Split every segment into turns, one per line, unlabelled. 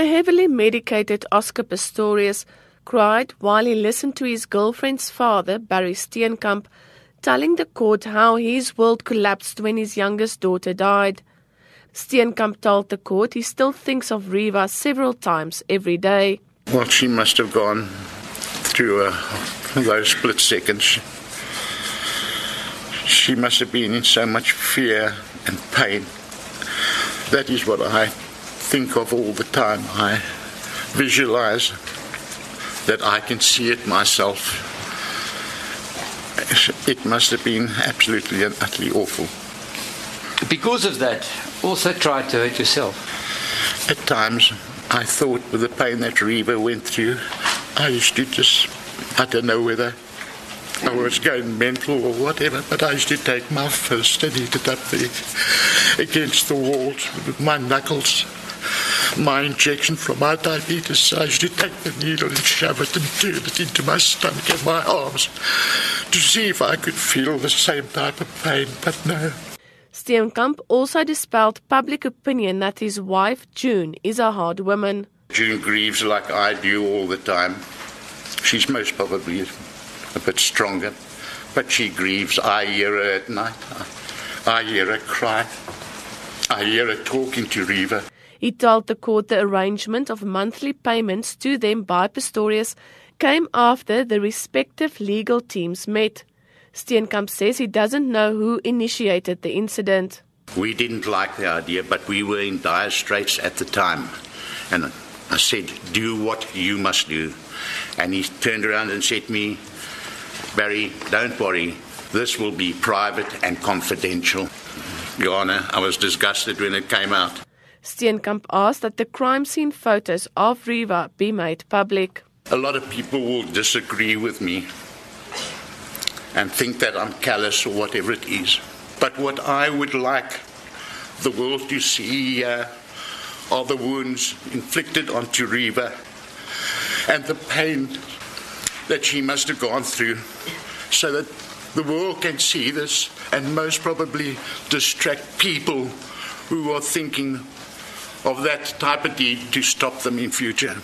A heavily medicated Oscar Pistorius cried while he listened to his girlfriend's father, Barry Steenkamp, telling the court how his world collapsed when his youngest daughter died. Steenkamp told the court he still thinks of Reeva several times every day.
Well, she must have gone through uh, those split seconds. She must have been in so much fear and pain. That is what I think of all the time. I visualize that I can see it myself. It must have been absolutely and utterly awful.
Because of that, also tried to hurt yourself?
At times, I thought with the pain that Reeva went through, I used to just, I don't know whether I was going mental or whatever, but I used to take my fist and hit it up there against the walls with my knuckles. My injection from my diabetes, I used to take the needle and shove it and turn it into my stomach and my arms to see if I could feel the same type of pain, but no.
Steenkamp also dispelled public opinion that his wife, June, is a hard woman.
June grieves like I do all the time. She's most probably a bit stronger, but she grieves. I hear her at night. I hear her cry. I hear her talking to Reeva.
He told the court the arrangement of monthly payments to them by Pistorius came after the respective legal teams met. Steenkamp says he doesn't know who initiated the incident.
We didn't like the idea, but we were in dire straits at the time. And I said, Do what you must do. And he turned around and said to me, Barry, don't worry. This will be private and confidential. Your Honor, I was disgusted when it came out.
Steenkamp asked that the crime scene photos of Reeva be made public.
A lot of people will disagree with me and think that I'm callous or whatever it is. But what I would like the world to see uh, are the wounds inflicted onto Reeva and the pain that she must have gone through so that the world can see this and most probably distract people who are thinking of that type of deed to stop them in future.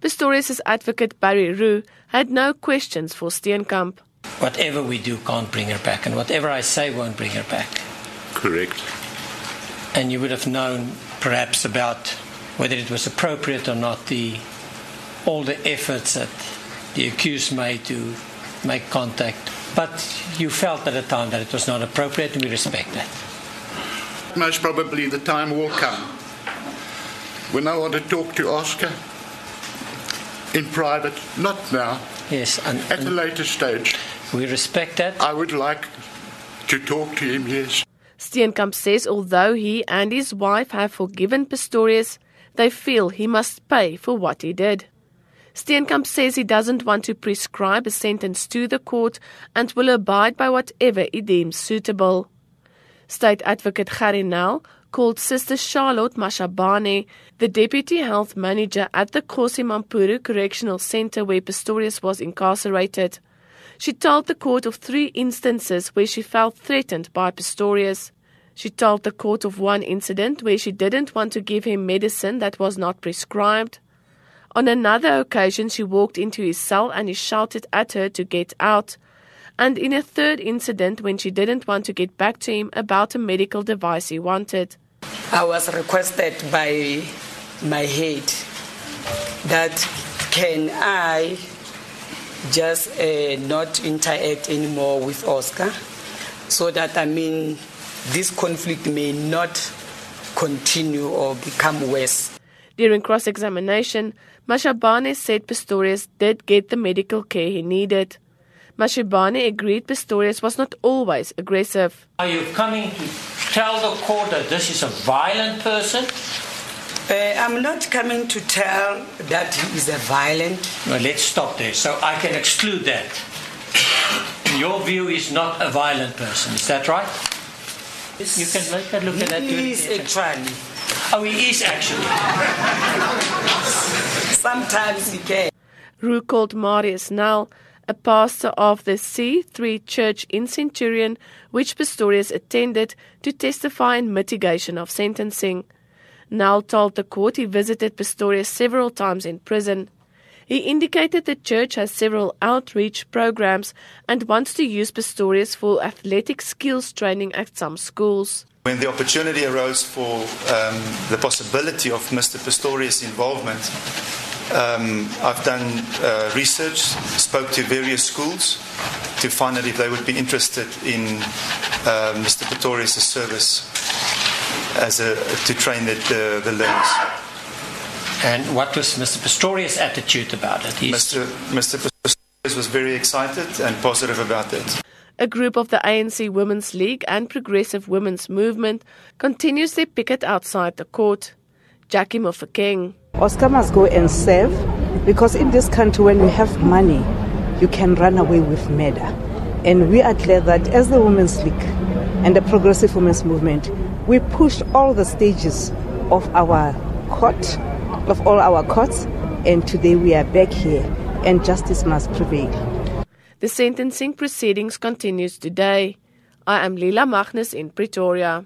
Pistorius' advocate Barry Roux had no questions for Steenkamp.
Whatever we do can't bring her back, and whatever I say won't bring her back.
Correct.
And you would have known perhaps about whether it was appropriate or not the all the efforts that the accused made to make contact. But you felt at the time that it was not appropriate, and we respect that.
Most probably the time will come when I want to talk to Oscar in private, not now,
Yes, and,
at a later stage.
we respect that.
I would like to talk to him, yes.
Steenkamp says although he and his wife have forgiven Pistorius, they feel he must pay for what he did. Steenkamp says he doesn't want to prescribe a sentence to the court and will abide by whatever he deems suitable. State Advocate Gerrie Nel called Sister Charlotte Mashabane, the Deputy Health Manager at the Kgosi Mampuru Correctional Center where Pistorius was incarcerated. She told the court of three instances where she felt threatened by Pistorius. She told the court of one incident where she didn't want to give him medicine that was not prescribed. On another occasion, she walked into his cell and he shouted at her to get out. And in a third incident, when she didn't want to get back to him about a medical device he wanted.
I was requested by my head that can I just uh, not interact anymore with Oscar so that I mean this conflict may not continue or become worse.
During cross examination, Mashabane said Pistorius did get the medical care he needed. Mashabane agreed Pistorius was not always aggressive.
Are you coming to tell the court that this is a violent person?
Uh, I'm not coming to tell that he is a violent.
Well, let's stop there. So I can exclude that. In your view, is not a violent person. Is that right? You can look at, look at that.
He is actually.
Oh, he is actually.
Sometimes he can.
Roux called Marius Nel, a pastor of the C3 Church in Centurion, which Pistorius attended to testify in mitigation of sentencing. Nel told the court he visited Pistorius several times in prison. He indicated the church has several outreach programs and wants to use Pistorius for athletic skills training at some schools.
When the opportunity arose for um, the possibility of Mr. Pistorius' involvement, um, I've done uh, research, spoke to various schools to find out if they would be interested in uh, Mr. Pistorius' service as a, to train the, the, the learners.
And what was Mr. Pistorius' attitude about it? He's-
Mr. Mr. Pistorius was very excited and positive about it.
A group of the ANC Women's League and Progressive Women's Movement continues their picket outside the court. Jackie Mofokeng.
Oscar must go and serve because in this country, when you have money, you can run away with murder. And we are glad that as the Women's League and the Progressive Women's Movement, we pushed all the stages of our court, of all our courts, and today we are back here, and justice must prevail.
The sentencing proceedings continues today. I am Lila Magnus in Pretoria.